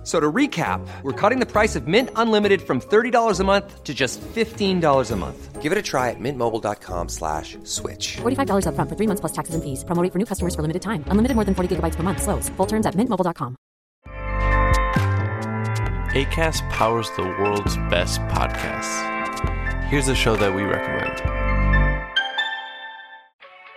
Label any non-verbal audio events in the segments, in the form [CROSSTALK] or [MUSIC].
F- So to recap, we're cutting the price of Mint Unlimited from $30 a month to just $15 a month. Give it a try at mintmobile.com slash switch. $45 upfront for three months plus taxes and fees. Promo rate for new customers for limited time. Unlimited more than 40 gigabytes per month. Slows. Full terms at mintmobile.com. ACAST powers the world's best podcasts. Here's a show that we recommend.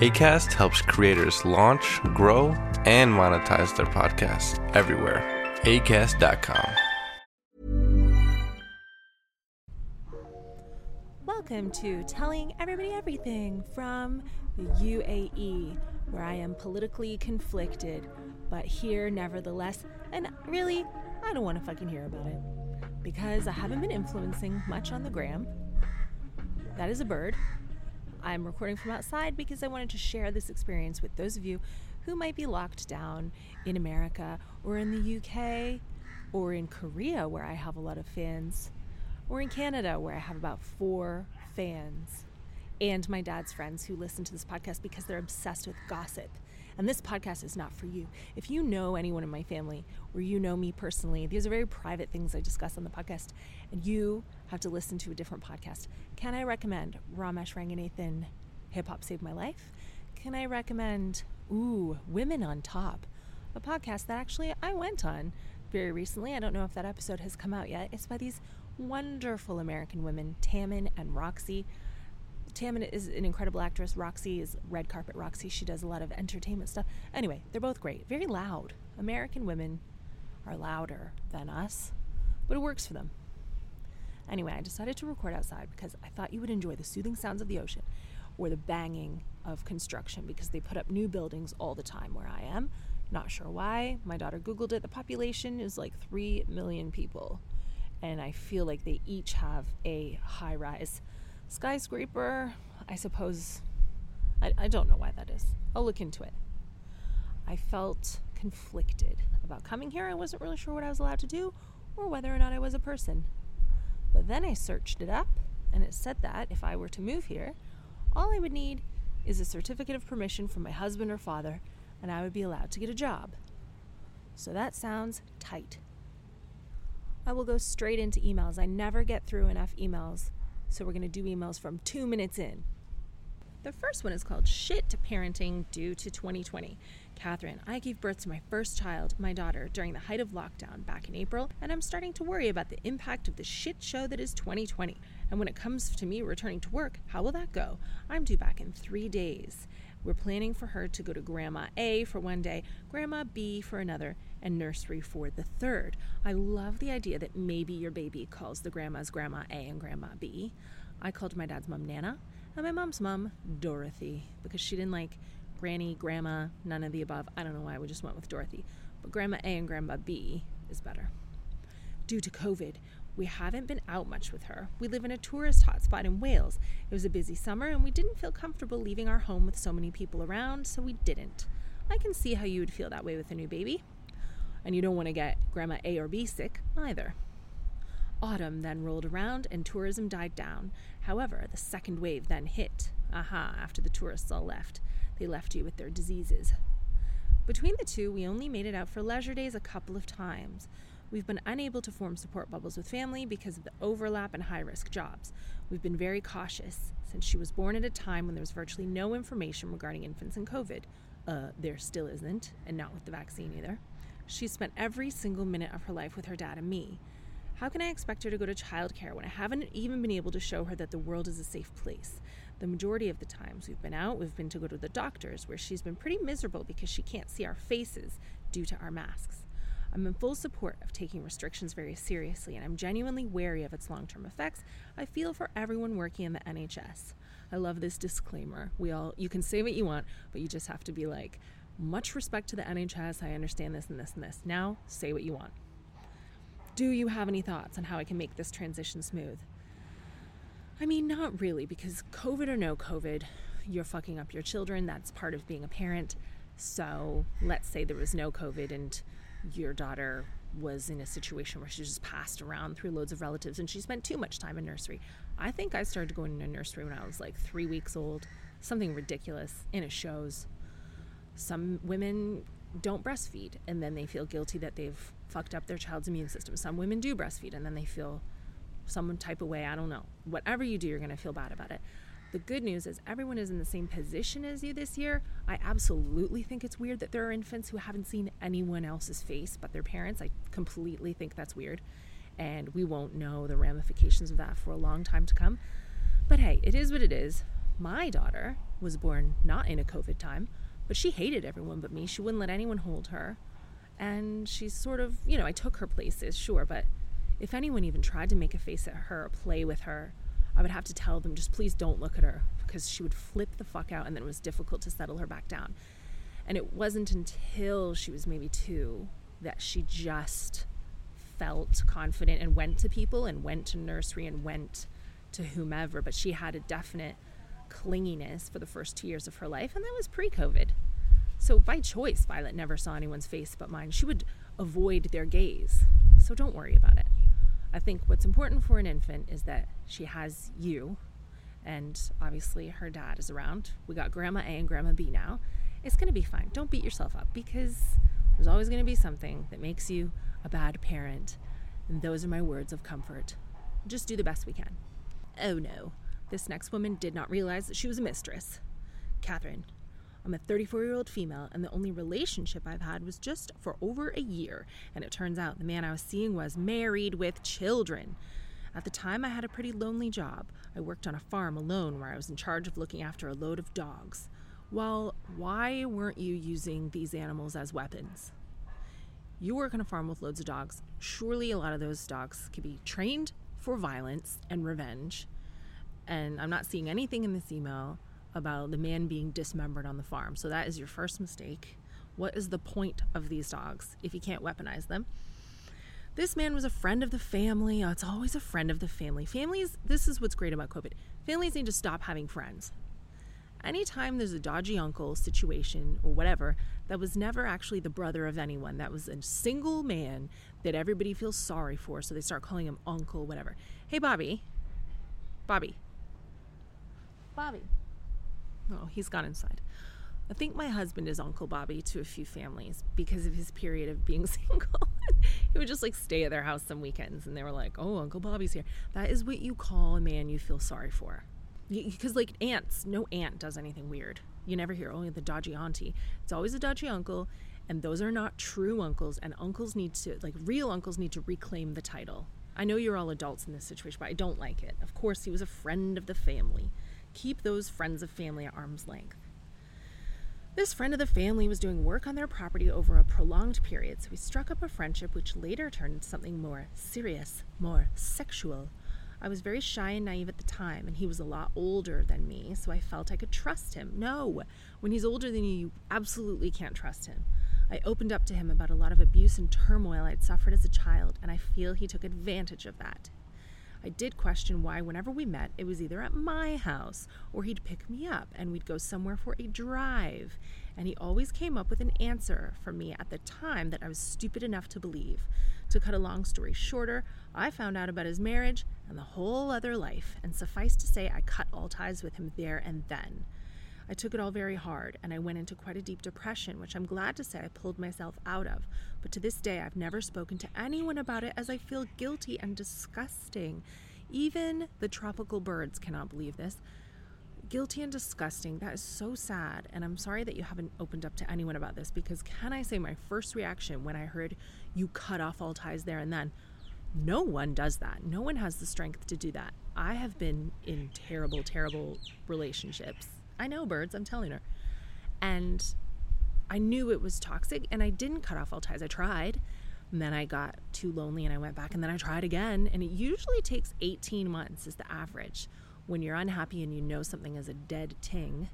ACAST helps creators launch, grow, and monetize their podcasts everywhere. ACAST.com. Welcome to Telling Everybody Everything from the UAE, where I am politically conflicted, but here nevertheless. And really, I don't want to fucking hear about it because I haven't been influencing much on the gram. That is a bird. I'm recording from outside because I wanted to share this experience with those of you who might be locked down in America or in the UK or in Korea, where I have a lot of fans or in Canada, where I have about four fans, and my dad's friends who listen to this podcast because they're obsessed with gossip. And this podcast is not for you. If you know anyone in my family or you know me personally, these are very private things I discuss on the podcast, and you have to listen to a different podcast. Can I recommend Romesh Ranganathan, Hip Hop Saved My Life? Can I recommend, ooh, Women on Top, a podcast that actually I went on very recently. I don't know if that episode has come out yet. It's by these wonderful American women, Tammin and Roxy. Tammin is an incredible actress. Roxy is red carpet Roxy. She does a lot of entertainment stuff. Anyway, they're both great. Very loud. American women are louder than us, but it works for them. Anyway, I decided to record outside because I thought you would enjoy the soothing sounds of the ocean or the banging of construction because they put up new buildings all the time where I am. Not sure why. My daughter Googled it. The population is like 3 million people. And I feel like they each have a high rise skyscraper. I suppose. I, I don't know why that is. I'll look into it. I felt conflicted about coming here. I wasn't really sure what I was allowed to do or whether or not I was a person. But then I searched it up and it said that if I were to move here, all I would need is a certificate of permission from my husband or father and I would be allowed to get a job. So that sounds tight. I will go straight into emails. I never get through enough emails, so we're going to do emails from two minutes in. The first one is called Shit to Parenting Due to 2020. Katherine, I gave birth to my first child, my daughter, during the height of lockdown back in April, and I'm starting to worry about the impact of the shit show that is 2020. And when it comes to me returning to work, how will that go? I'm due back in three days. We're planning for her to go to Grandma A for one day, Grandma B for another, and nursery for the third. I love the idea that maybe your baby calls the grandmas Grandma A and Grandma B. I called my dad's mom Nana, and my mom's mom Dorothy, because she didn't like Granny, Grandma, none of the above. I don't know why we just went with Dorothy. But Grandma A and Grandma B is better. Due to COVID, we haven't been out much with her. We live in a tourist hotspot in Wales. It was a busy summer and we didn't feel comfortable leaving our home with so many people around, so we didn't. I can see how you would feel that way with a new baby. And you don't want to get Grandma A or B sick either. Autumn then rolled around and tourism died down. However, the second wave then hit. Aha, after the tourists all left. They left you with their diseases. Between the two, we only made it out for leisure days a couple of times. We've been unable to form support bubbles with family because of the overlap and high risk jobs. We've been very cautious since she was born at a time when there was virtually no information regarding infants and COVID. Uh, there still isn't, and not with the vaccine either. She spent every single minute of her life with her dad and me. How can I expect her to go to childcare when I haven't even been able to show her that the world is a safe place? The majority of the times we've been out, we've been to go to the doctors where she's been pretty miserable because she can't see our faces due to our masks. I'm in full support of taking restrictions very seriously, and I'm genuinely wary of its long term effects. I feel for everyone working in the NHS. I love this disclaimer. We all, you can say what you want, but you just have to be like, much respect to the NHS. I understand this and this and this. Now, say what you want. Do you have any thoughts on how I can make this transition smooth? I mean, not really, because COVID or no COVID, you're fucking up your children. That's part of being a parent. So let's say there was no COVID and your daughter was in a situation where she just passed around through loads of relatives and she spent too much time in nursery. I think I started going to nursery when I was like three weeks old, something ridiculous, and it shows. Some women don't breastfeed and then they feel guilty that they've fucked up their child's immune system. Some women do breastfeed and then they feel some type of way. I don't know. Whatever you do, you're going to feel bad about it. The good news is everyone is in the same position as you this year. I absolutely think it's weird that there are infants who haven't seen anyone else's face but their parents. I completely think that's weird. And we won't know the ramifications of that for a long time to come. But hey, it is what it is. My daughter was born not in a COVID time, but she hated everyone but me. She wouldn't let anyone hold her. And she's sort of, you know, I took her places, sure, but if anyone even tried to make a face at her or play with her, I would have to tell them, just please don't look at her because she would flip the fuck out and then it was difficult to settle her back down. And it wasn't until she was maybe two that she just felt confident and went to people and went to nursery and went to whomever. But she had a definite clinginess for the first two years of her life, and that was pre COVID. So by choice, Violet never saw anyone's face but mine. She would avoid their gaze. So don't worry about it. I think what's important for an infant is that she has you, and obviously her dad is around. We got Grandma A and Grandma B now. It's going to be fine. Don't beat yourself up because there's always going to be something that makes you a bad parent. And those are my words of comfort. Just do the best we can. Oh no, this next woman did not realize that she was a mistress. Katherine, I'm a 34 year old female, and the only relationship I've had was just for over a year. And it turns out the man I was seeing was married with children. At the time, I had a pretty lonely job. I worked on a farm alone where I was in charge of looking after a load of dogs. Well, why weren't you using these animals as weapons? You work on a farm with loads of dogs. Surely a lot of those dogs could be trained for violence and revenge. And I'm not seeing anything in this email about the man being dismembered on the farm. So that is your first mistake. What is the point of these dogs if you can't weaponize them? This man was a friend of the family. Oh, it's always a friend of the family. Families, this is what's great about COVID. Families need to stop having friends. Anytime there's a dodgy uncle situation or whatever, that was never actually the brother of anyone. That was a single man that everybody feels sorry for. So they start calling him uncle, whatever. Hey, Bobby. Bobby. Bobby. Oh, he's gone inside. I think my husband is Uncle Bobby to a few families because of his period of being [LAUGHS] single. he would just like stay at their house some weekends and they were like, oh, Uncle Bobby's here. That is what you call a man you feel sorry for. Because, like aunts, no aunt does anything weird. You never hear, only oh, the dodgy auntie. It's always a dodgy uncle, and those are not true uncles. And uncles need to, like, real uncles need to reclaim the title. I know you're all adults in this situation, but I don't like it. Of course, he was a friend of the family keep those friends of family at arm's length. This friend of the family was doing work on their property over a prolonged period, so we struck up a friendship which later turned into something more serious, more sexual. I was very shy and naive at the time, and he was a lot older than me, so I felt I could trust him. No, when he's older than you, you absolutely can't trust him. I opened up to him about a lot of abuse and turmoil I'd suffered as a child, and I feel he took advantage of that. I did question why, whenever we met, it was either at my house or he'd pick me up and we'd go somewhere for a drive. And he always came up with an answer for me at the time that I was stupid enough to believe. To cut a long story shorter, I found out about his marriage and the whole other life, and suffice to say, I cut all ties with him there and then. I took it all very hard and I went into quite a deep depression, which I'm glad to say I pulled myself out of. But to this day, I've never spoken to anyone about it as I feel guilty and disgusting. Even the tropical birds cannot believe this. Guilty and disgusting. That is so sad. And I'm sorry that you haven't opened up to anyone about this because, can I say, my first reaction when I heard you cut off all ties there and then, no one does that. No one has the strength to do that. I have been in terrible, terrible relationships. I know birds, I'm telling her. And I knew it was toxic and I didn't cut off all ties. I tried. And then I got too lonely and I went back and then I tried again. And it usually takes 18 months, is the average. When you're unhappy and you know something is a dead ting,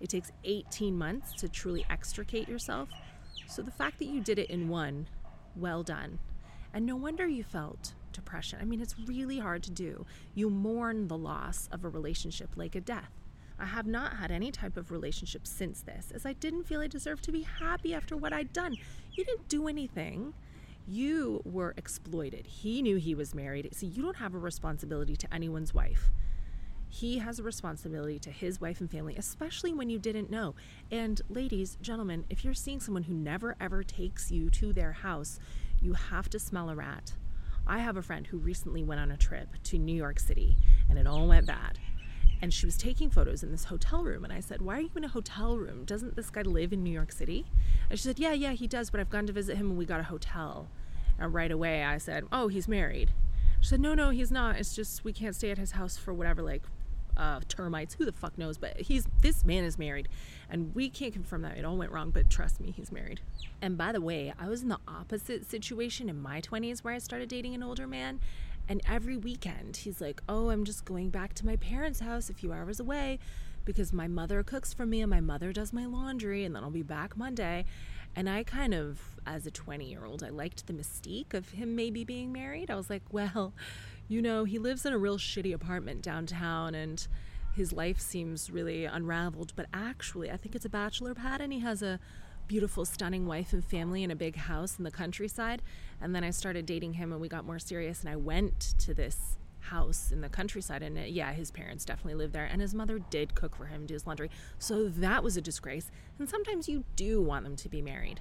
it takes 18 months to truly extricate yourself. So the fact that you did it in one, well done. And no wonder you felt depression. I mean, it's really hard to do. You mourn the loss of a relationship like a death. I have not had any type of relationship since this, as I didn't feel I deserved to be happy after what I'd done. You didn't do anything. You were exploited. He knew he was married. See, you don't have a responsibility to anyone's wife. He has a responsibility to his wife and family, especially when you didn't know. And, ladies, gentlemen, if you're seeing someone who never ever takes you to their house, you have to smell a rat. I have a friend who recently went on a trip to New York City and it all went bad. And she was taking photos in this hotel room. And I said, Why are you in a hotel room? Doesn't this guy live in New York City? And she said, Yeah, yeah, he does, but I've gone to visit him and we got a hotel. And right away I said, Oh, he's married. She said, No, no, he's not. It's just we can't stay at his house for whatever, like uh, termites. Who the fuck knows? But he's this man is married, and we can't confirm that it all went wrong. But trust me, he's married. And by the way, I was in the opposite situation in my 20s where I started dating an older man. And every weekend, he's like, Oh, I'm just going back to my parents' house a few hours away because my mother cooks for me and my mother does my laundry, and then I'll be back Monday. And I kind of, as a 20 year old, I liked the mystique of him maybe being married. I was like, Well, you know, he lives in a real shitty apartment downtown and his life seems really unraveled. But actually, I think it's a bachelor pad and he has a beautiful, stunning wife and family in a big house in the countryside. And then I started dating him and we got more serious. And I went to this house in the countryside. And uh, yeah, his parents definitely lived there. And his mother did cook for him, do his laundry. So that was a disgrace. And sometimes you do want them to be married.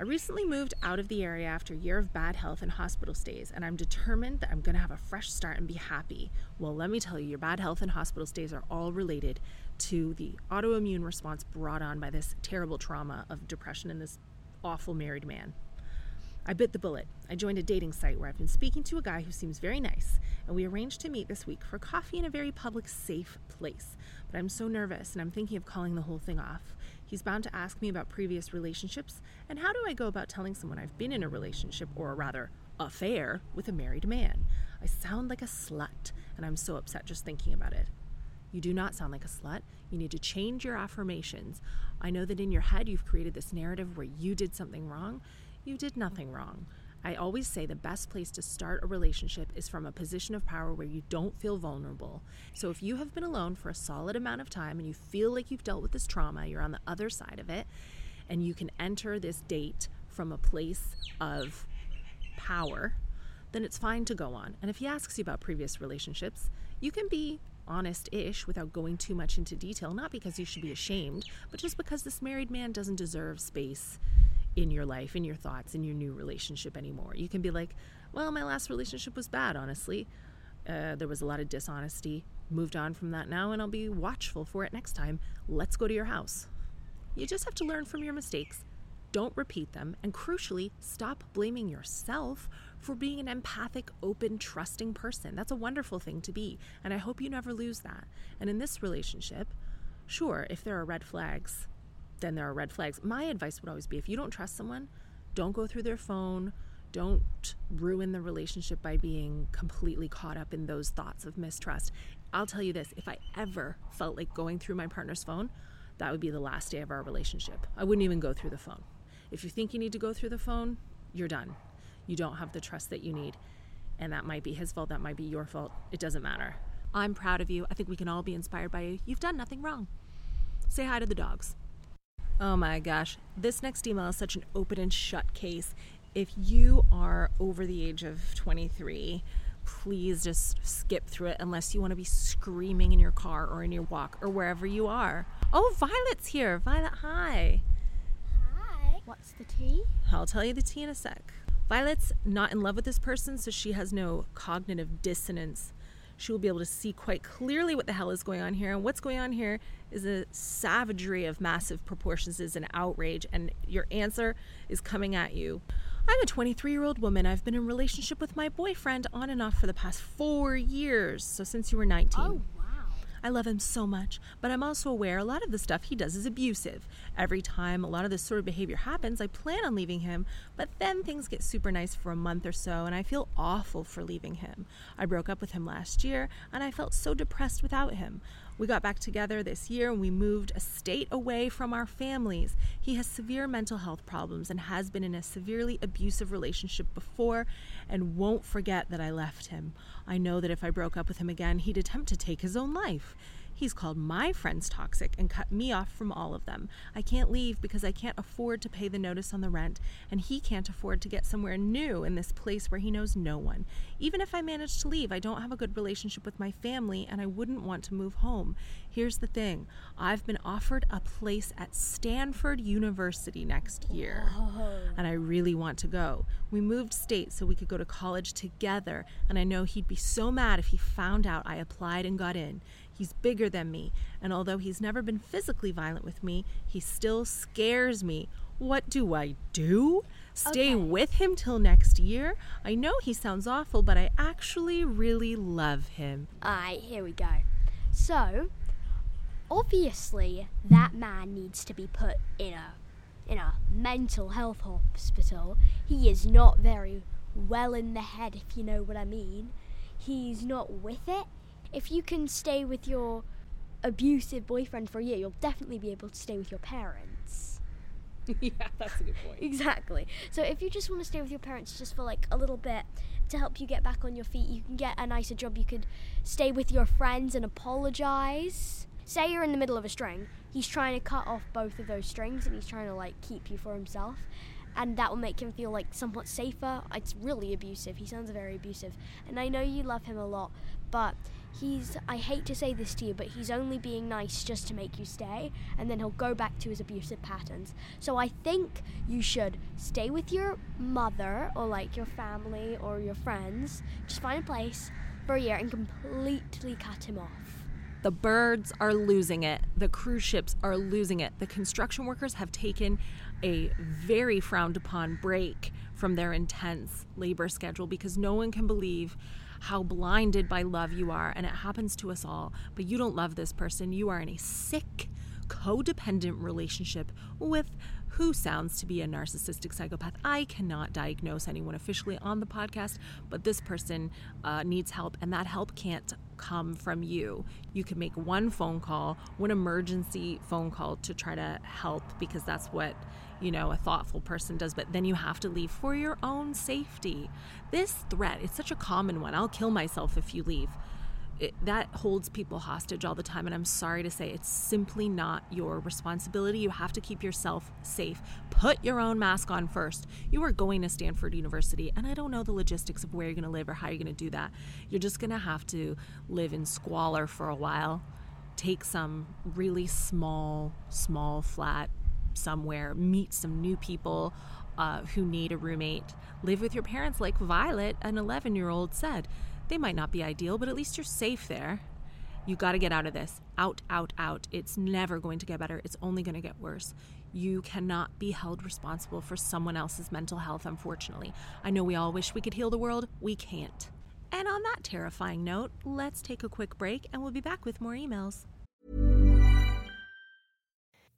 I recently moved out of the area after a year of bad health and hospital stays, and I'm determined that I'm going to have a fresh start and be happy. Well, let me tell you, your bad health and hospital stays are all related to the autoimmune response brought on by this terrible trauma of depression and this awful married man. I bit the bullet. I joined a dating site where I've been speaking to a guy who seems very nice, and we arranged to meet this week for coffee in a very public, safe place. But I'm so nervous, and I'm thinking of calling the whole thing off. He's bound to ask me about previous relationships, and how do I go about telling someone I've been in a relationship, or rather, affair, with a married man? I sound like a slut, and I'm so upset just thinking about it. You do not sound like a slut. You need to change your affirmations. I know that in your head you've created this narrative where you did something wrong. You did nothing wrong. I always say the best place to start a relationship is from a position of power where you don't feel vulnerable. So if you have been alone for a solid amount of time and you feel like you've dealt with this trauma, you're on the other side of it, and you can enter this date from a place of power, then it's fine to go on. And if he asks you about previous relationships, you can be honest ish without going too much into detail, not because you should be ashamed, but just because this married man doesn't deserve space in your life, in your thoughts, in your new relationship anymore. You can be like, well, my last relationship was bad, honestly. Uh, there was a lot of dishonesty. Moved on from that now, and I'll be watchful for it next time. Let's go to your house. You just have to learn from your mistakes. Don't repeat them, and crucially, stop blaming yourself for being an empathic, open, trusting person. That's a wonderful thing to be, and I hope you never lose that. And in this relationship, sure, if there are red flags, then there are red flags. My advice would always be if you don't trust someone, don't go through their phone. Don't ruin the relationship by being completely caught up in those thoughts of mistrust. I'll tell you this if I ever felt like going through my partner's phone, that would be the last day of our relationship. I wouldn't even go through the phone. If you think you need to go through the phone, you're done. You don't have the trust that you need. And that might be his fault, that might be your fault. It doesn't matter. I'm proud of you. I think we can all be inspired by you. You've done nothing wrong. Say hi to the dogs. Oh my gosh. This next email is such an open and shut case. If you are over the age of 23, please just skip through it unless you want to be screaming in your car or in your walk or wherever you are. Oh, Violet's here. Violet, hi. What's the tea? I'll tell you the tea in a sec. Violet's not in love with this person, so she has no cognitive dissonance. She will be able to see quite clearly what the hell is going on here. And what's going on here is a savagery of massive proportions, is an outrage, and your answer is coming at you. I'm a 23 year old woman. I've been in relationship with my boyfriend on and off for the past four years. So since you were 19. Oh. I love him so much, but I'm also aware a lot of the stuff he does is abusive. Every time a lot of this sort of behavior happens, I plan on leaving him, but then things get super nice for a month or so, and I feel awful for leaving him. I broke up with him last year, and I felt so depressed without him. We got back together this year and we moved a state away from our families. He has severe mental health problems and has been in a severely abusive relationship before and won't forget that I left him. I know that if I broke up with him again, he'd attempt to take his own life. He's called my friends toxic and cut me off from all of them. I can't leave because I can't afford to pay the notice on the rent, and he can't afford to get somewhere new in this place where he knows no one. Even if I manage to leave, I don't have a good relationship with my family, and I wouldn't want to move home. Here's the thing I've been offered a place at Stanford University next year, and I really want to go. We moved states so we could go to college together, and I know he'd be so mad if he found out I applied and got in. He's bigger than me, and although he's never been physically violent with me, he still scares me. What do I do? Stay Okay. with him till next year? I know he sounds awful, but I actually really love him. Alright, here we go. So, obviously, that man needs to be put in a in a mental health hospital. He is not very well in the head, if you know what I mean. He's not with it. If you can stay with your abusive boyfriend for a year, you'll definitely be able to stay with your parents. [LAUGHS] yeah, that's a good point. [LAUGHS] Exactly. So if you just want to stay with your parents just for like a little bit to help you get back on your feet, you can get a nicer job. You could stay with your friends and apologize. Say you're in the middle of a string. He's trying to cut off both of those strings and he's trying to like keep you for himself. And that will make him feel like somewhat safer. It's really abusive. He sounds very abusive. And I know you love him a lot, but he's I hate to say this to you, but he's only being nice just to make you stay, and then he'll go back to his abusive patterns. So I think you should stay with your mother or like your family or your friends. Just find a place for a year and completely cut him off. The birds are losing it. The cruise ships are losing it. The construction workers have taken a very frowned upon break from their intense labor schedule because no one can believe how blinded by love you are. And it happens to us all. But you don't love this person. You are in a sick, codependent relationship with who sounds to be a narcissistic psychopath. I cannot diagnose anyone officially on the podcast, but this person uh, needs help, and that help can't come from you. You can make one phone call, one emergency phone call to try to help because that's what you know a thoughtful person does but then you have to leave for your own safety. This threat it's such a common one. I'll kill myself if you leave. It, that holds people hostage all the time and i'm sorry to say it's simply not your responsibility. You have to keep yourself safe. Put your own mask on first. You are going to stanford university and i don't know the logistics of where you're going to live or how you're going to do that. You're just going to have to live in squalor for a while take some really small small flat somewhere meet some new people uh, who need a roommate live with your parents like violet an 11 year old said they might not be ideal, but at least you're safe there. You got to get out of this. Out, out, out. It's never going to get better. It's only going to get worse. You cannot be held responsible for someone else's mental health, unfortunately. I know we all wish we could heal the world. We can't. And on that terrifying note, let's take a quick break and we'll be back with more emails.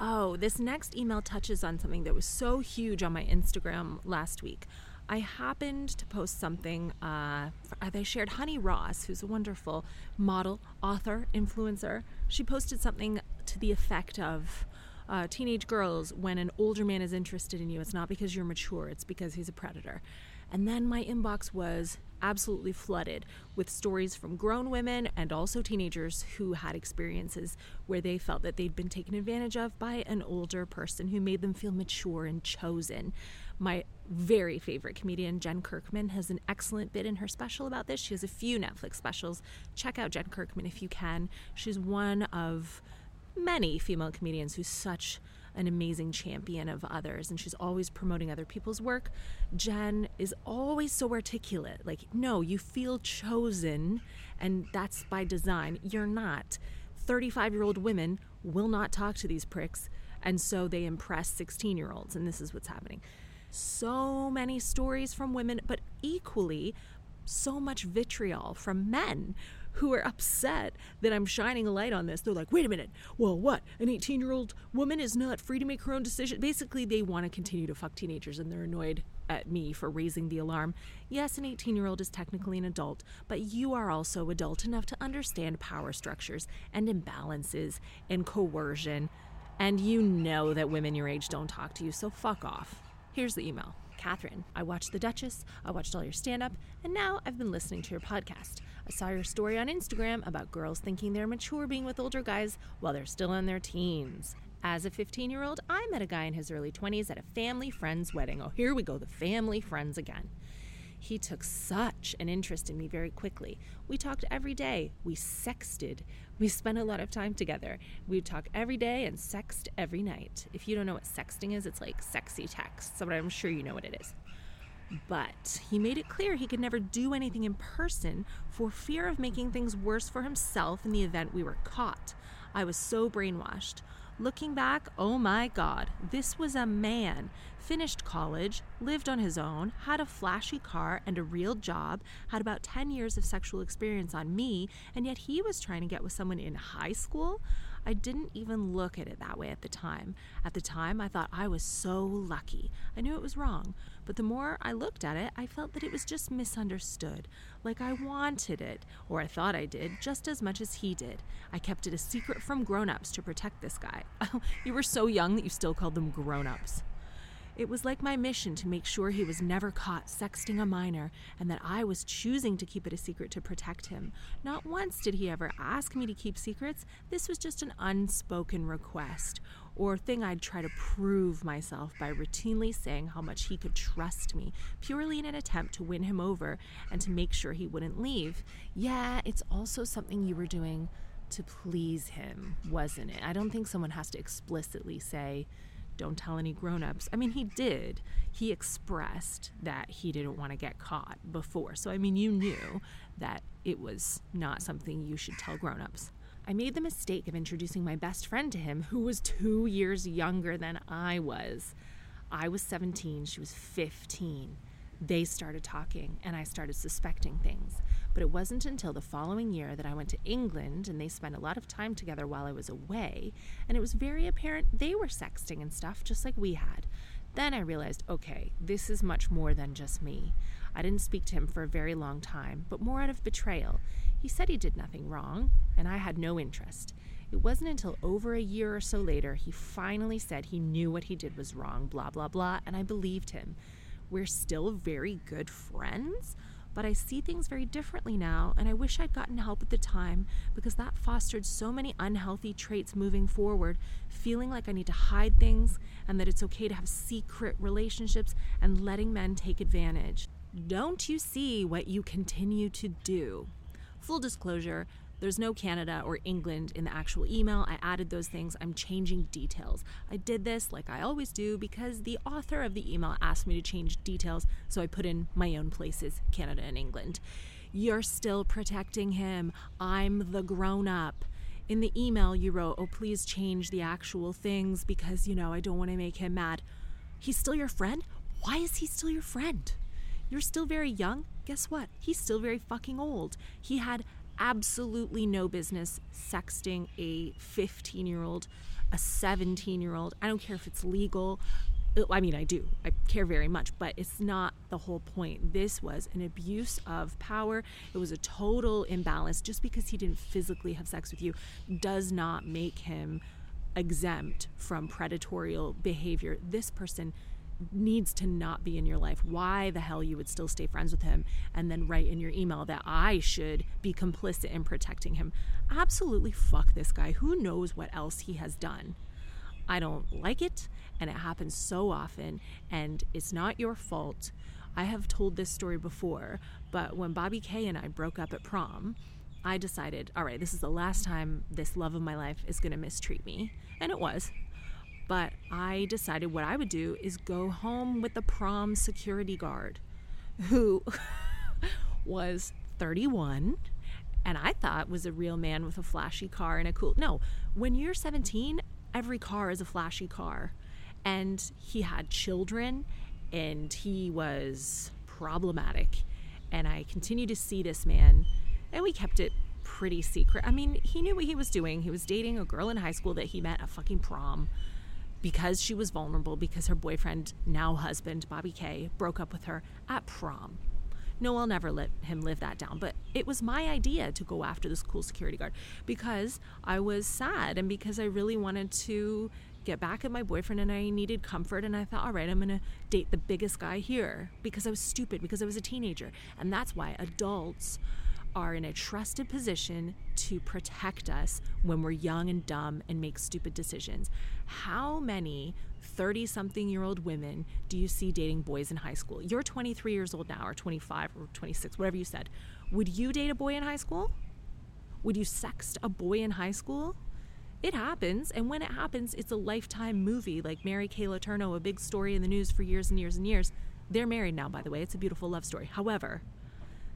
Oh, this next email touches on something that was so huge on my Instagram last week. I happened to post something. Uh, they shared Honey Ross, who's a wonderful model, author, influencer. She posted something to the effect of uh, teenage girls, when an older man is interested in you, it's not because you're mature, it's because he's a predator. And then my inbox was absolutely flooded with stories from grown women and also teenagers who had experiences where they felt that they'd been taken advantage of by an older person who made them feel mature and chosen. My very favorite comedian, Jen Kirkman, has an excellent bit in her special about this. She has a few Netflix specials. Check out Jen Kirkman if you can. She's one of many female comedians who's such an amazing champion of others and she's always promoting other people's work. Jen is always so articulate. Like, no, you feel chosen and that's by design. You're not. 35 year old women will not talk to these pricks and so they impress 16 year olds and this is what's happening. So many stories from women, but equally so much vitriol from men who are upset that I'm shining a light on this. They're like, wait a minute, well, what? An 18 year old woman is not free to make her own decision? Basically, they want to continue to fuck teenagers and they're annoyed at me for raising the alarm. Yes, an 18 year old is technically an adult, but you are also adult enough to understand power structures and imbalances and coercion. And you know that women your age don't talk to you, so fuck off. Here's the email. Katherine, I watched The Duchess, I watched all your stand up, and now I've been listening to your podcast. I saw your story on Instagram about girls thinking they're mature being with older guys while they're still in their teens. As a 15 year old, I met a guy in his early 20s at a family friend's wedding. Oh, here we go, the family friends again. He took such an interest in me very quickly. We talked every day. We sexted. We spent a lot of time together. We'd talk every day and sext every night. If you don't know what sexting is, it's like sexy text, but I'm sure you know what it is. But he made it clear he could never do anything in person for fear of making things worse for himself in the event we were caught. I was so brainwashed. Looking back, oh my God, this was a man. Finished college, lived on his own, had a flashy car and a real job, had about 10 years of sexual experience on me, and yet he was trying to get with someone in high school? I didn't even look at it that way at the time. At the time, I thought I was so lucky. I knew it was wrong. But the more I looked at it, I felt that it was just misunderstood. Like I wanted it, or I thought I did, just as much as he did. I kept it a secret from grown ups to protect this guy. [LAUGHS] you were so young that you still called them grown ups. It was like my mission to make sure he was never caught sexting a minor and that I was choosing to keep it a secret to protect him. Not once did he ever ask me to keep secrets. This was just an unspoken request or thing I'd try to prove myself by routinely saying how much he could trust me, purely in an attempt to win him over and to make sure he wouldn't leave. Yeah, it's also something you were doing to please him, wasn't it? I don't think someone has to explicitly say, don't tell any grown-ups. I mean, he did. He expressed that he didn't want to get caught before. So I mean, you knew that it was not something you should tell grown-ups. I made the mistake of introducing my best friend to him, who was 2 years younger than I was. I was 17, she was 15 they started talking and I started suspecting things. But it wasn't until the following year that I went to England and they spent a lot of time together while I was away, and it was very apparent they were sexting and stuff just like we had. Then I realized okay, this is much more than just me. I didn't speak to him for a very long time, but more out of betrayal. He said he did nothing wrong, and I had no interest. It wasn't until over a year or so later he finally said he knew what he did was wrong, blah, blah, blah, and I believed him. We're still very good friends, but I see things very differently now, and I wish I'd gotten help at the time because that fostered so many unhealthy traits moving forward, feeling like I need to hide things and that it's okay to have secret relationships and letting men take advantage. Don't you see what you continue to do? Full disclosure, There's no Canada or England in the actual email. I added those things. I'm changing details. I did this like I always do because the author of the email asked me to change details, so I put in my own places, Canada and England. You're still protecting him. I'm the grown up. In the email, you wrote, Oh, please change the actual things because, you know, I don't want to make him mad. He's still your friend? Why is he still your friend? You're still very young. Guess what? He's still very fucking old. He had absolutely no business sexting a 15 year old, a 17 year old. I don't care if it's legal. I mean, I do. I care very much, but it's not the whole point. This was an abuse of power. It was a total imbalance. Just because he didn't physically have sex with you does not make him exempt from predatory behavior. This person needs to not be in your life, why the hell you would still stay friends with him and then write in your email that I should be complicit in protecting him. Absolutely fuck this guy. Who knows what else he has done? I don't like it, and it happens so often, and it's not your fault. I have told this story before, but when Bobby Kay and I broke up at prom, I decided, all right, this is the last time this love of my life is going to mistreat me. And it was. But I decided what I would do is go home with the prom security guard who [LAUGHS] was 31 and I thought was a real man with a flashy car and a cool. No, when you're 17, every car is a flashy car. And he had children and he was problematic. And I continued to see this man and we kept it pretty secret. I mean, he knew what he was doing. He was dating a girl in high school that he met at fucking prom because she was vulnerable because her boyfriend, now husband, Bobby Kay, broke up with her at prom. No, I'll never let him live that down. But it was my idea to go after this cool security guard because I was sad and because I really wanted to get back at my boyfriend and I needed comfort. And I thought, all right, I'm going to date the biggest guy here because I was stupid, because I was a teenager. And that's why adults are in a trusted position to protect us when we're young and dumb and make stupid decisions. How many 30 something year old women do you see dating boys in high school? You're 23 years old now, or 25 or 26, whatever you said. Would you date a boy in high school? Would you sext a boy in high school? It happens, and when it happens, it's a lifetime movie like Mary Kay Letourneau, a big story in the news for years and years and years. They're married now, by the way. It's a beautiful love story. However,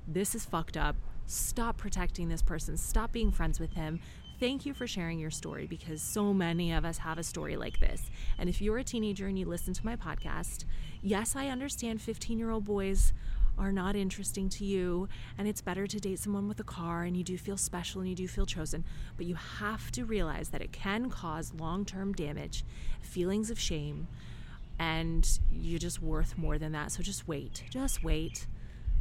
this is fucked up. Stop protecting this person. Stop being friends with him. Thank you for sharing your story because so many of us have a story like this. And if you're a teenager and you listen to my podcast, yes, I understand 15 year old boys are not interesting to you and it's better to date someone with a car and you do feel special and you do feel chosen but you have to realize that it can cause long-term damage feelings of shame and you're just worth more than that so just wait just wait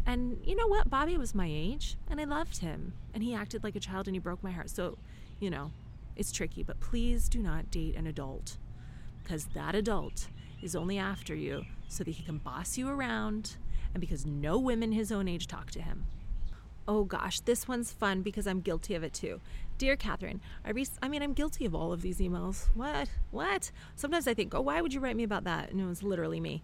and you know what? Bobby was my age and I loved him. And he acted like a child and he broke my heart. So, you know, it's tricky. But please do not date an adult because that adult is only after you so that he can boss you around and because no women his own age talk to him. Oh gosh, this one's fun because I'm guilty of it too. Dear Katherine, I, re- I mean, I'm guilty of all of these emails. What? What? Sometimes I think, oh, why would you write me about that? And it was literally me.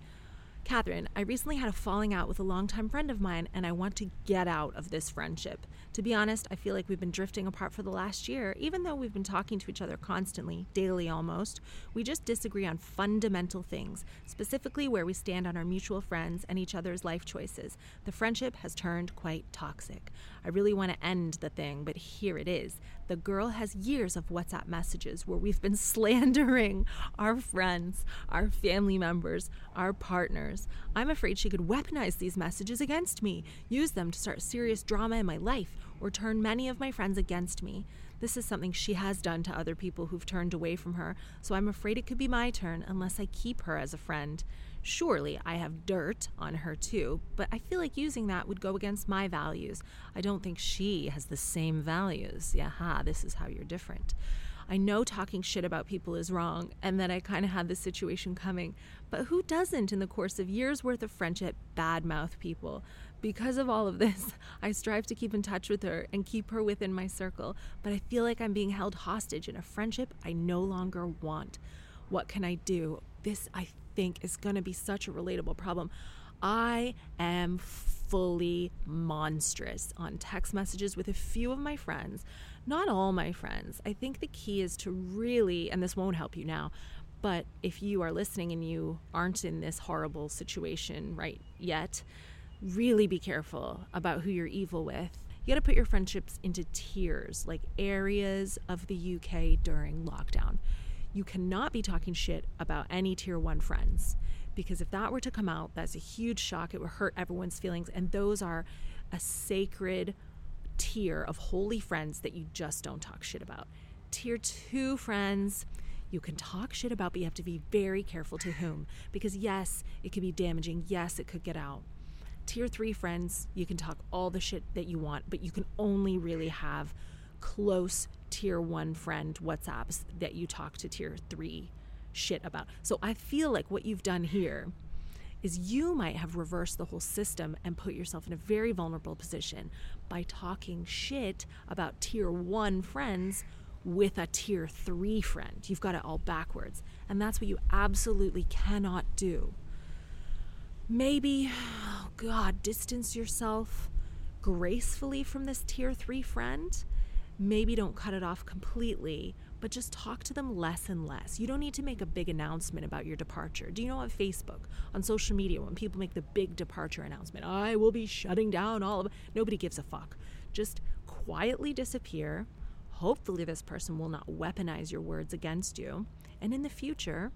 Katherine, I recently had a falling out with a longtime friend of mine, and I want to get out of this friendship. To be honest, I feel like we've been drifting apart for the last year, even though we've been talking to each other constantly, daily almost. We just disagree on fundamental things, specifically where we stand on our mutual friends and each other's life choices. The friendship has turned quite toxic. I really want to end the thing, but here it is. The girl has years of WhatsApp messages where we've been [LAUGHS] slandering our friends, our family members, our partners. I'm afraid she could weaponize these messages against me, use them to start serious drama in my life, or turn many of my friends against me. This is something she has done to other people who've turned away from her, so I'm afraid it could be my turn unless I keep her as a friend. Surely I have dirt on her too, but I feel like using that would go against my values. I don't think she has the same values. Yaha, this is how you're different. I know talking shit about people is wrong and that I kind of had this situation coming, but who doesn't in the course of years worth of friendship badmouth people? Because of all of this, [LAUGHS] I strive to keep in touch with her and keep her within my circle, but I feel like I'm being held hostage in a friendship I no longer want. What can I do? This, I think is going to be such a relatable problem. I am fully monstrous on text messages with a few of my friends, not all my friends. I think the key is to really, and this won't help you now, but if you are listening and you aren't in this horrible situation right yet, really be careful about who you're evil with. You got to put your friendships into tiers, like areas of the UK during lockdown. You cannot be talking shit about any tier one friends because if that were to come out, that's a huge shock. It would hurt everyone's feelings. And those are a sacred tier of holy friends that you just don't talk shit about. Tier two friends, you can talk shit about, but you have to be very careful to whom. Because yes, it could be damaging. Yes, it could get out. Tier three friends, you can talk all the shit that you want, but you can only really have close tier one friend WhatsApps that you talk to tier three shit about. So I feel like what you've done here is you might have reversed the whole system and put yourself in a very vulnerable position by talking shit about tier one friends with a tier three friend. You've got it all backwards. And that's what you absolutely cannot do. Maybe, oh God, distance yourself gracefully from this tier three friend. Maybe don't cut it off completely, but just talk to them less and less. You don't need to make a big announcement about your departure. Do you know on Facebook, on social media, when people make the big departure announcement, I will be shutting down all of nobody gives a fuck. Just quietly disappear. Hopefully, this person will not weaponize your words against you. And in the future,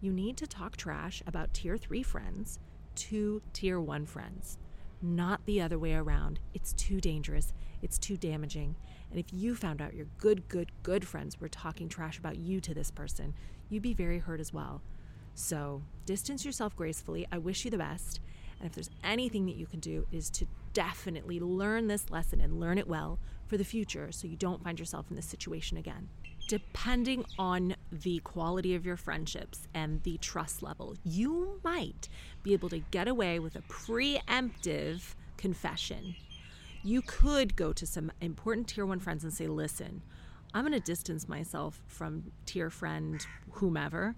you need to talk trash about tier three friends to tier one friends, not the other way around. It's too dangerous, it's too damaging. And if you found out your good, good, good friends were talking trash about you to this person, you'd be very hurt as well. So distance yourself gracefully. I wish you the best. And if there's anything that you can do, is to definitely learn this lesson and learn it well for the future so you don't find yourself in this situation again. Depending on the quality of your friendships and the trust level, you might be able to get away with a preemptive confession you could go to some important tier one friends and say, listen, I'm going to distance myself from tier friend whomever.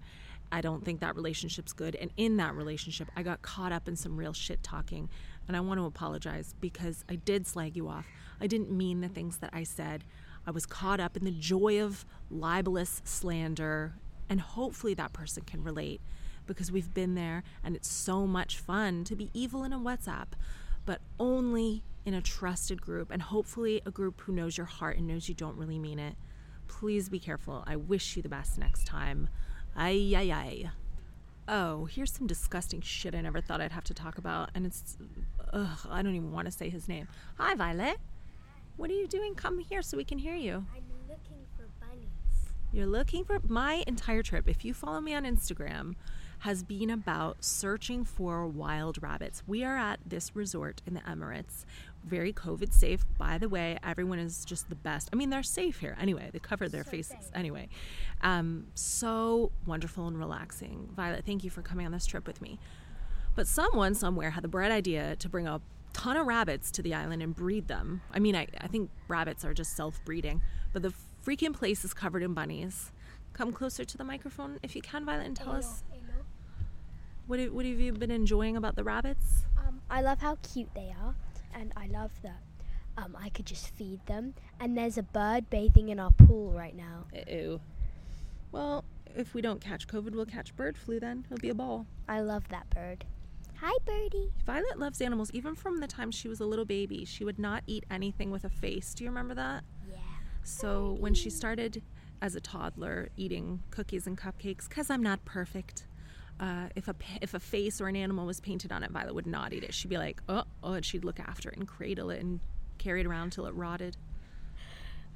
I don't think that relationship's good. And in that relationship, I got caught up in some real shit talking. And I want to apologize because I did slag you off. I didn't mean the things that I said. I was caught up in the joy of libelous slander. And hopefully that person can relate because we've been there and it's so much fun to be evil in a WhatsApp, but only in a trusted group and hopefully a group who knows your heart and knows you don't really mean it. Please be careful. I wish you the best next time. Ay, ay, ay. Oh, here's some disgusting shit I never thought I'd have to talk about. And it's, ugh, I don't even want to say his name. Hi, Violet. What are you doing? Come here so we can hear you. I'm looking for bunnies. You're looking for my entire trip. If you follow me on Instagram, has been about searching for wild rabbits. We are at this resort in the Emirates, very COVID safe. By the way, everyone is just the best. I mean, they're safe here anyway. They cover their so faces safe. anyway. Um, so wonderful and relaxing. Violet, thank you for coming on this trip with me. But someone somewhere had the bright idea to bring a ton of rabbits to the island and breed them. I mean, I, I think rabbits are just self breeding, but the freaking place is covered in bunnies. Come closer to the microphone if you can, Violet, and tell us what, what have you been enjoying about the rabbits? Um, I love how cute they are, and I love that um, I could just feed them. And there's a bird bathing in our pool right now. Ew. Well, if we don't catch COVID, we'll catch bird flu then. It'll be a ball. I love that bird. Hi, birdie. Violet loves animals. Even from the time she was a little baby, she would not eat anything with a face. Do you remember that? Yeah. So when she started as a toddler eating cookies and cupcakes, because I'm not perfect, uh, if a if a face or an animal was painted on it, Violet would not eat it. She'd be like, oh, oh, and she'd look after it and cradle it and carry it around till it rotted.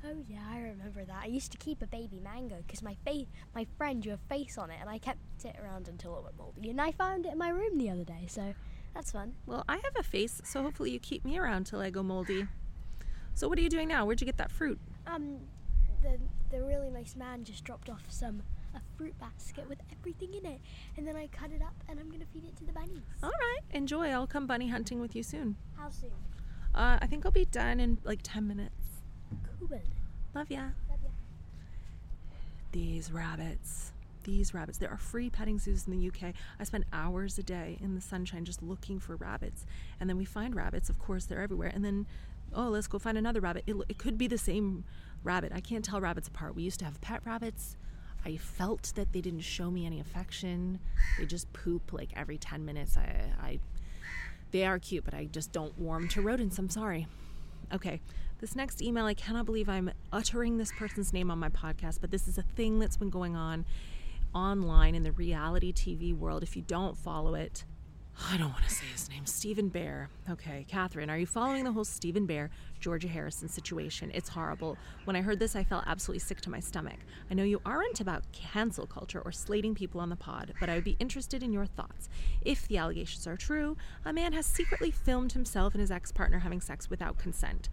Oh yeah, I remember that. I used to keep a baby mango because my face, my friend drew a face on it, and I kept it around until it went moldy. And I found it in my room the other day, so that's fun. Well, I have a face, so hopefully you keep me around till I go moldy. So what are you doing now? Where'd you get that fruit? Um, the the really nice man just dropped off some fruit basket with everything in it. And then I cut it up and I'm going to feed it to the bunnies. All right. Enjoy. I'll come bunny hunting with you soon. How soon? Uh, I think I'll be done in like 10 minutes. Cool. Love ya. Love ya. These rabbits. these rabbits. There are free petting zoos in the UK. I spend hours a day in the sunshine just looking for rabbits. And then we find rabbits, of course, they're everywhere. And then, oh, let's go find another rabbit. It, it could be the same rabbit. I can't tell rabbits apart. We used to have pet rabbits. I felt that they didn't show me any affection. They just poop like every 10 minutes. I, I they are cute, but I just don't warm to rodents. I'm sorry. Okay, this next email, I cannot believe I'm uttering this person's name on my podcast, but this is a thing that's been going on online in the reality TV world. If you don't follow it, I don't want to say his name. Stephen Bear. Okay, Katherine, are you following the whole Stephen Bear, Georgia Harrison situation? It's horrible. When I heard this, I felt absolutely sick to my stomach. I know you aren't about cancel culture or slating people on the pod, but I would be interested in your thoughts. If the allegations are true, a man has secretly filmed himself and his ex partner having sex without consent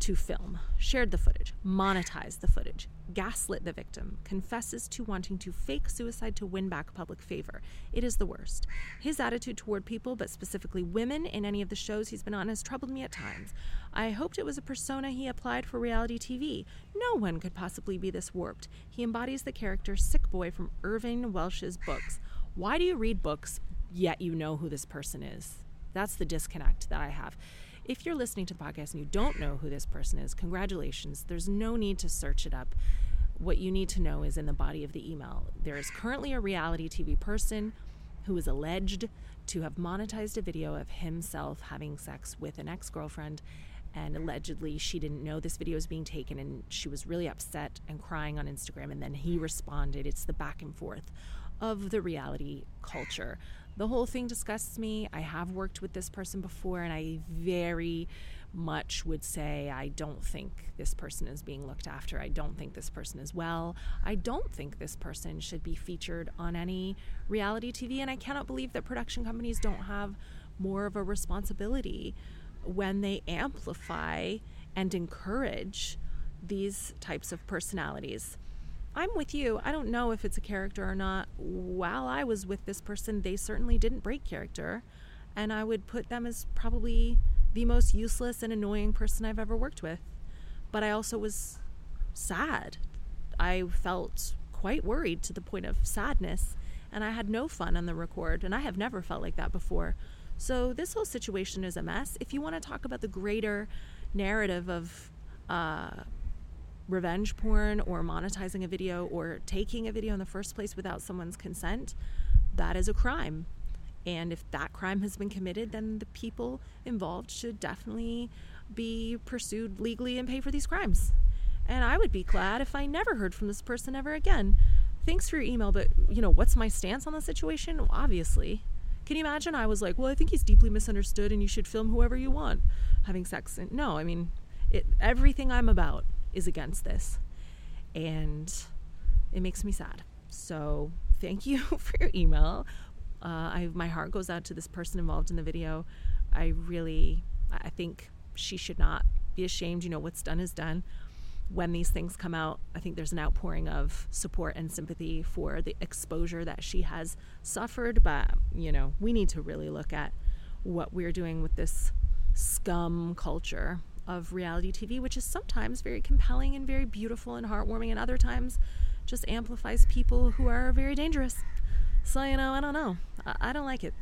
to film, shared the footage, monetized the footage, gaslit the victim, confesses to wanting to fake suicide to win back public favor. It is the worst. His attitude toward people, but specifically women, in any of the shows he's been on has troubled me at times. I hoped it was a persona he applied for reality TV. No one could possibly be this warped. He embodies the character Sick Boy from Irvine Welsh's books. Why do you read books yet you know who this person is? That's the disconnect that I have. If you're listening to the podcast and you don't know who this person is, congratulations. There's no need to search it up. What you need to know is in the body of the email. There is currently a reality TV person who is alleged to have monetized a video of himself having sex with an ex girlfriend. And allegedly, she didn't know this video was being taken and she was really upset and crying on Instagram. And then he responded. It's the back and forth of the reality culture the whole thing disgusts me. I have worked with this person before, and I very much would say I don't think this person is being looked after. I don't think this person is well. I don't think this person should be featured on any reality TV. And I cannot believe that production companies don't have more of a responsibility when they amplify and encourage these types of personalities. I'm with you. I don't know if it's a character or not. While I was with this person, they certainly didn't break character. And I would put them as probably the most useless and annoying person I've ever worked with. But I also was sad. I felt quite worried to the point of sadness. And I had no fun on the record. And I have never felt like that before. So this whole situation is a mess. If you want to talk about the greater narrative of uh, revenge porn or monetizing a video or taking a video in the first place without someone's consent, that is a crime. And if that crime has been committed, then the people involved should definitely be pursued legally and pay for these crimes. And I would be glad if I never heard from this person ever again. Thanks for your email, but you know, what's my stance on the situation? Obviously. Can you imagine? I was like, well, I think he's deeply misunderstood and you should film whoever you want having sex. And no, I mean, it, everything I'm about is against this. And it makes me sad. So thank you [LAUGHS] for your email. Uh, I, my heart goes out to this person involved in the video. I really, I think she should not be ashamed. You know, what's done is done. When these things come out, I think there's an outpouring of support and sympathy for the exposure that she has suffered. But, you know, we need to really look at what we're doing with this scum culture of reality TV, which is sometimes very compelling and very beautiful and heartwarming, and other times just amplifies people who are very dangerous. So, you know, I don't know. I, I don't like it.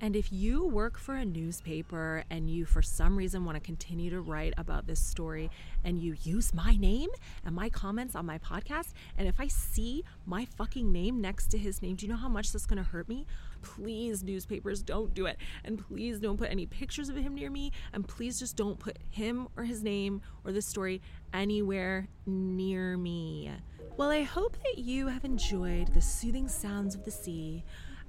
And if you work for a newspaper and you, for some reason, want to continue to write about this story and you use my name and my comments on my podcast, and if I see my fucking name next to his name, do you know how much that's going to hurt me? Please, newspapers, don't do it. And please don't put any pictures of him near me. And please just don't put him or his name or this story anywhere near me. Well, I hope that you have enjoyed the soothing sounds of the sea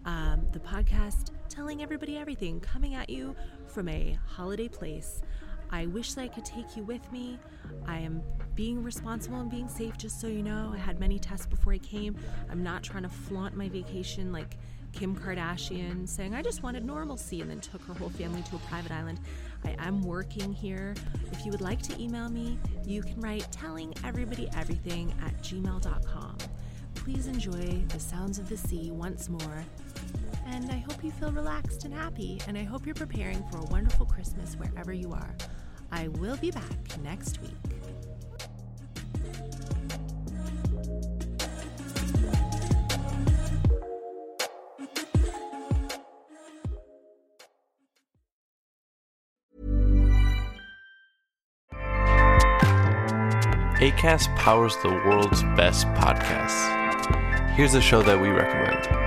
um, the podcast telling everybody everything, coming at you from a holiday place. I wish that I could take you with me. I am being responsible and being safe, just so you know. I had many tests before I came. I'm not trying to flaunt my vacation like Kim Kardashian, saying I just wanted normalcy and then took her whole family to a private island. I am working here. If you would like to email me, you can write telling everybody everything at gmail.com. Please enjoy the sounds of the sea once more and I hope you feel relaxed and happy, and I hope you're preparing for a wonderful Christmas wherever you are. I will be back next week. ACAST powers the world's best podcasts. Here's a show that we recommend.